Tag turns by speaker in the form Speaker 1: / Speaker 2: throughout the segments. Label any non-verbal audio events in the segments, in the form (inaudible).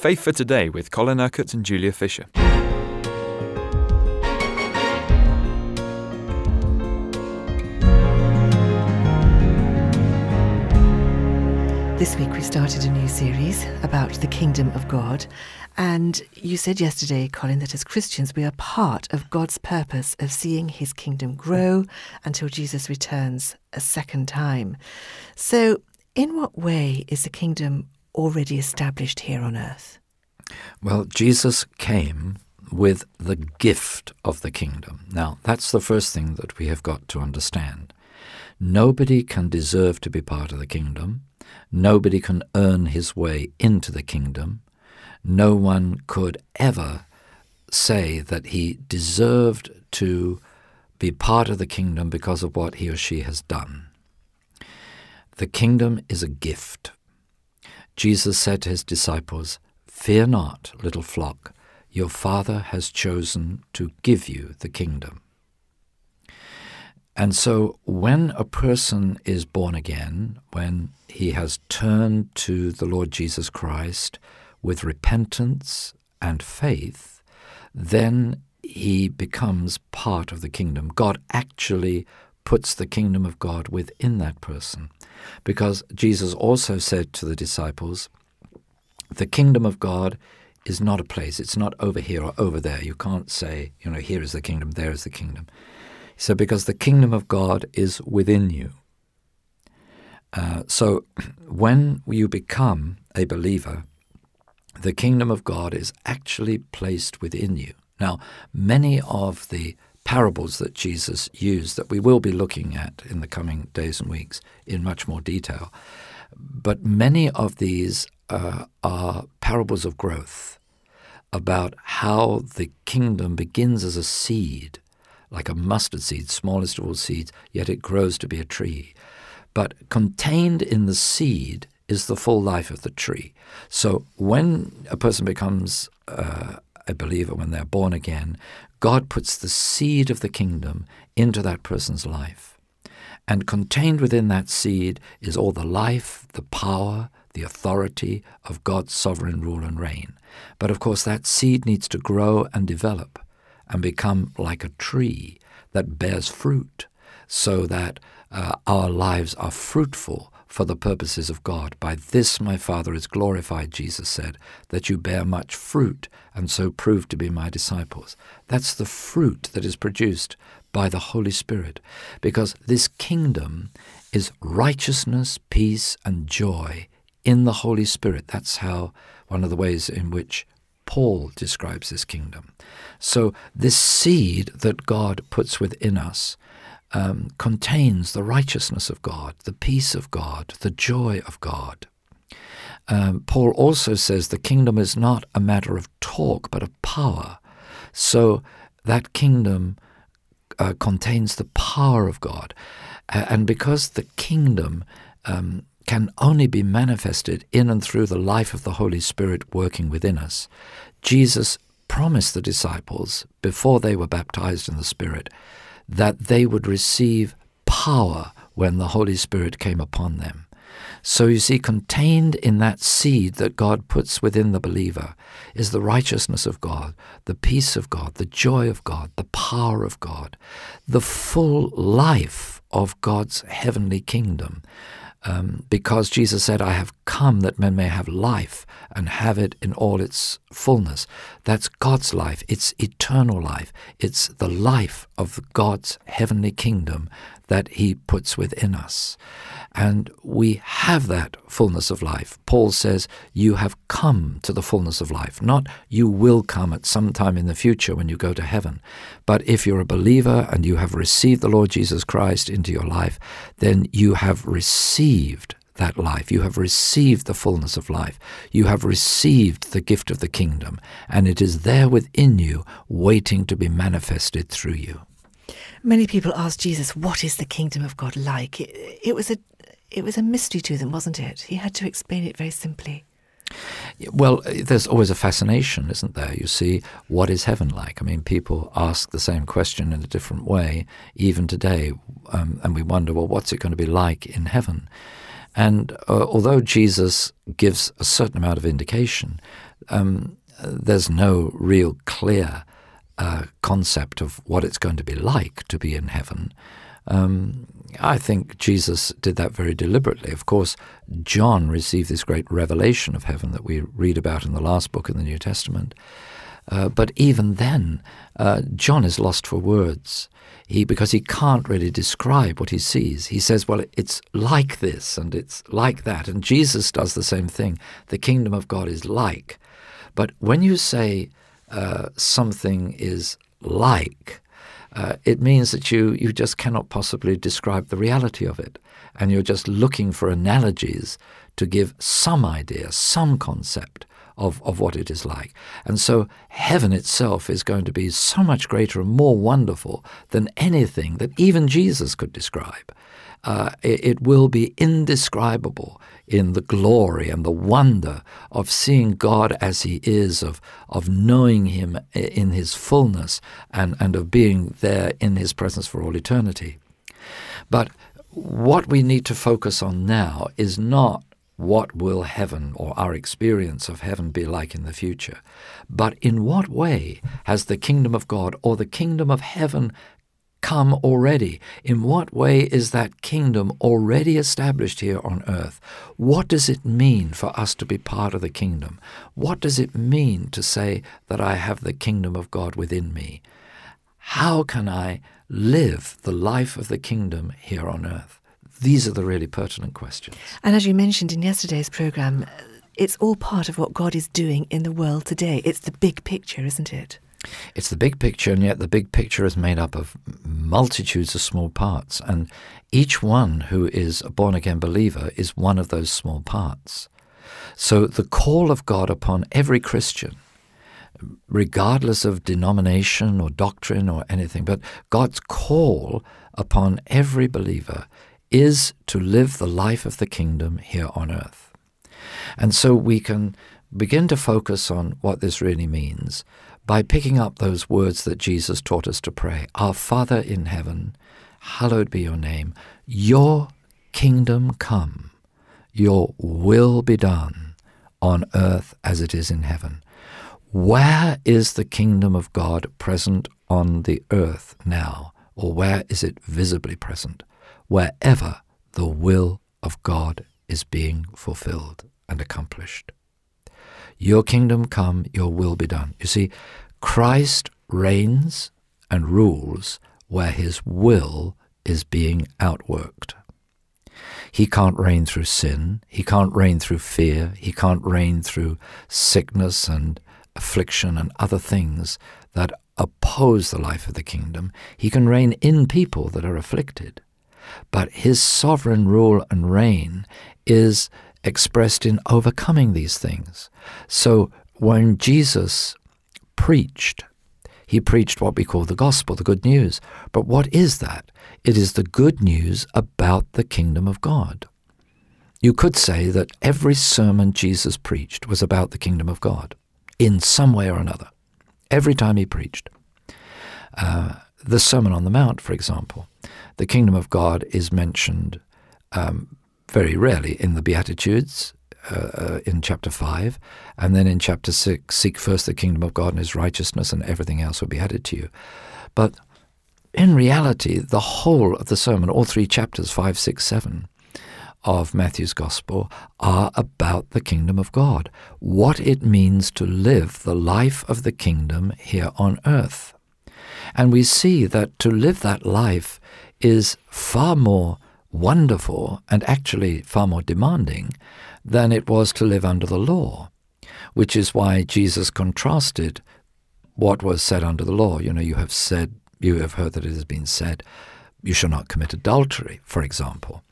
Speaker 1: Faith for Today with Colin Urquhart and Julia Fisher.
Speaker 2: This week we started a new series about the kingdom of God. And you said yesterday, Colin, that as Christians we are part of God's purpose of seeing his kingdom grow until Jesus returns a second time. So, in what way is the kingdom already established here on earth?
Speaker 3: Well, Jesus came with the gift of the kingdom. Now, that's the first thing that we have got to understand. Nobody can deserve to be part of the kingdom. Nobody can earn his way into the kingdom. No one could ever say that he deserved to be part of the kingdom because of what he or she has done. The kingdom is a gift. Jesus said to his disciples, Fear not, little flock, your Father has chosen to give you the kingdom. And so when a person is born again, when he has turned to the Lord Jesus Christ with repentance and faith, then he becomes part of the kingdom. God actually puts the kingdom of God within that person. Because Jesus also said to the disciples, the kingdom of God is not a place. It's not over here or over there. You can't say, you know, here is the kingdom, there is the kingdom. So, because the kingdom of God is within you. Uh, so, (clears throat) when you become a believer, the kingdom of God is actually placed within you. Now, many of the parables that Jesus used that we will be looking at in the coming days and weeks in much more detail, but many of these uh, are parables of growth about how the kingdom begins as a seed, like a mustard seed, smallest of all seeds, yet it grows to be a tree. But contained in the seed is the full life of the tree. So when a person becomes uh, a believer, when they're born again, God puts the seed of the kingdom into that person's life. And contained within that seed is all the life, the power, the authority of God's sovereign rule and reign. But of course, that seed needs to grow and develop and become like a tree that bears fruit so that uh, our lives are fruitful for the purposes of God. By this my Father is glorified, Jesus said, that you bear much fruit and so prove to be my disciples. That's the fruit that is produced by the Holy Spirit, because this kingdom is righteousness, peace, and joy in the Holy Spirit. That's how one of the ways in which Paul describes this kingdom. So, this seed that God puts within us um, contains the righteousness of God, the peace of God, the joy of God. Um, Paul also says the kingdom is not a matter of talk, but of power. So that kingdom uh, contains the power of God. And because the kingdom um, can only be manifested in and through the life of the Holy Spirit working within us, Jesus promised the disciples before they were baptized in the Spirit that they would receive power when the Holy Spirit came upon them. So you see, contained in that seed that God puts within the believer is the righteousness of God, the peace of God, the joy of God, the power of God, the full life of God's heavenly kingdom um, because Jesus said, I have come that men may have life and have it in all its fullness. That's God's life. It's eternal life. It's the life of God's heavenly kingdom that He puts within us. And we have that fullness of life. Paul says, You have come to the fullness of life. Not you will come at some time in the future when you go to heaven. But if you're a believer and you have received the Lord Jesus Christ into your life, then you have received that life. You have received the fullness of life. You have received the gift of the kingdom, and it is there within you, waiting to be manifested through you.
Speaker 2: Many people ask Jesus, "What is the kingdom of God like?" It, it was a it was a mystery to them, wasn't it? He had to explain it very simply.
Speaker 3: Well, there's always a fascination, isn't there? You see, what is heaven like? I mean, people ask the same question in a different way, even today, um, and we wonder, well, what's it going to be like in heaven? And uh, although Jesus gives a certain amount of indication, um, there's no real clear uh, concept of what it's going to be like to be in heaven. Um, I think Jesus did that very deliberately. Of course, John received this great revelation of heaven that we read about in the last book in the New Testament. Uh, but even then, uh, John is lost for words. He, because he can't really describe what he sees. He says, well, it's like this and it's like that. And Jesus does the same thing. The kingdom of God is like. But when you say uh, something is like, uh, it means that you, you just cannot possibly describe the reality of it. And you're just looking for analogies to give some idea, some concept of, of what it is like. And so heaven itself is going to be so much greater and more wonderful than anything that even Jesus could describe. Uh, it, it will be indescribable in the glory and the wonder of seeing God as He is, of, of knowing Him in His fullness, and, and of being there in His presence for all eternity. But what we need to focus on now is not what will heaven or our experience of heaven be like in the future, but in what way has the kingdom of God or the kingdom of heaven come already? In what way is that kingdom already established here on earth? What does it mean for us to be part of the kingdom? What does it mean to say that I have the kingdom of God within me? How can I live the life of the kingdom here on earth? These are the really pertinent questions.
Speaker 2: And as you mentioned in yesterday's programme, it's all part of what God is doing in the world today. It's the big picture, isn't it?
Speaker 3: It's the big picture, and yet the big picture is made up of multitudes of small parts. And each one who is a born again believer is one of those small parts. So the call of God upon every Christian, regardless of denomination or doctrine or anything, but God's call upon every believer is to live the life of the kingdom here on earth. And so we can begin to focus on what this really means by picking up those words that Jesus taught us to pray Our Father in heaven, hallowed be your name. Your kingdom come, your will be done on earth as it is in heaven. Where is the kingdom of God present on the earth now, or where is it visibly present? Wherever the will of God is being fulfilled and accomplished. Your kingdom come, your will be done. You see, Christ reigns and rules where his will is being outworked. He can't reign through sin. He can't reign through fear. He can't reign through sickness and affliction and other things that oppose the life of the kingdom. He can reign in people that are afflicted. But his sovereign rule and reign is expressed in overcoming these things. So when Jesus preached, he preached what we call the gospel, the good news. But what is that? It is the good news about the kingdom of God. You could say that every sermon Jesus preached was about the kingdom of God in some way or another, every time he preached. Uh, the Sermon on the Mount, for example, the kingdom of God is mentioned um, very rarely in the Beatitudes, uh, uh, in chapter 5, and then in chapter 6, seek first the kingdom of God and his righteousness, and everything else will be added to you. But in reality, the whole of the sermon, all three chapters, 5, 6, 7, of Matthew's Gospel are about the kingdom of God, what it means to live the life of the kingdom here on earth. And we see that to live that life is far more wonderful and actually far more demanding than it was to live under the law, which is why Jesus contrasted what was said under the law. You know, you have said, you have heard that it has been said, you shall not commit adultery, for example.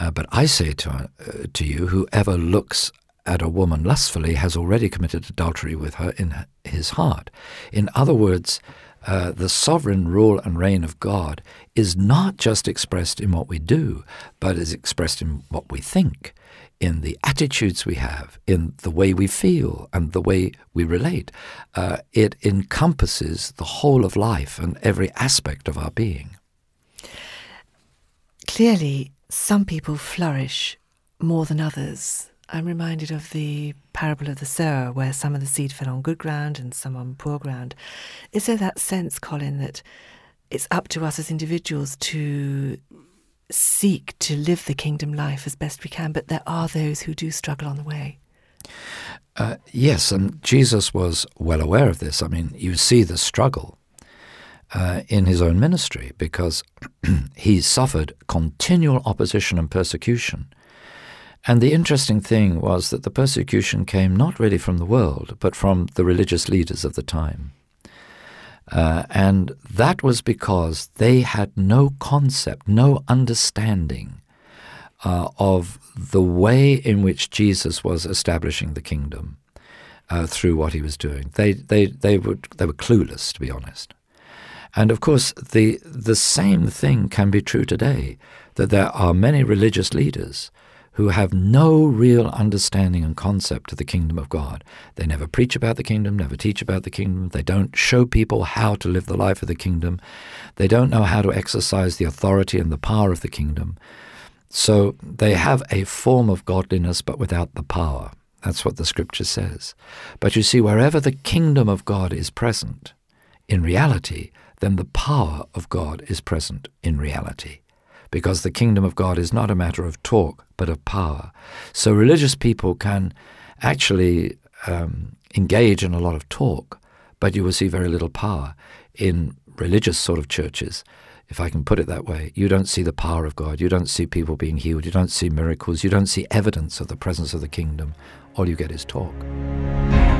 Speaker 3: Uh, but I say to, uh, to you, whoever looks at a woman lustfully has already committed adultery with her in his heart. In other words, uh, the sovereign rule and reign of God is not just expressed in what we do, but is expressed in what we think, in the attitudes we have, in the way we feel, and the way we relate. Uh, it encompasses the whole of life and every aspect of our being.
Speaker 2: Clearly, some people flourish more than others. I'm reminded of the parable of the sower, where some of the seed fell on good ground and some on poor ground. Is there that sense, Colin, that it's up to us as individuals to seek to live the kingdom life as best we can, but there are those who do struggle on the way?
Speaker 3: Uh, yes, and Jesus was well aware of this. I mean, you see the struggle uh, in his own ministry because (clears throat) he suffered continual opposition and persecution. And the interesting thing was that the persecution came not really from the world, but from the religious leaders of the time. Uh, and that was because they had no concept, no understanding uh, of the way in which Jesus was establishing the kingdom uh, through what he was doing. They, they, they, would, they were clueless, to be honest. And of course, the, the same thing can be true today, that there are many religious leaders who have no real understanding and concept of the kingdom of God. They never preach about the kingdom, never teach about the kingdom. They don't show people how to live the life of the kingdom. They don't know how to exercise the authority and the power of the kingdom. So they have a form of godliness but without the power. That's what the scripture says. But you see, wherever the kingdom of God is present, in reality, then the power of God is present in reality. Because the kingdom of God is not a matter of talk, but of power. So religious people can actually um, engage in a lot of talk, but you will see very little power. In religious sort of churches, if I can put it that way, you don't see the power of God. You don't see people being healed. You don't see miracles. You don't see evidence of the presence of the kingdom. All you get is talk.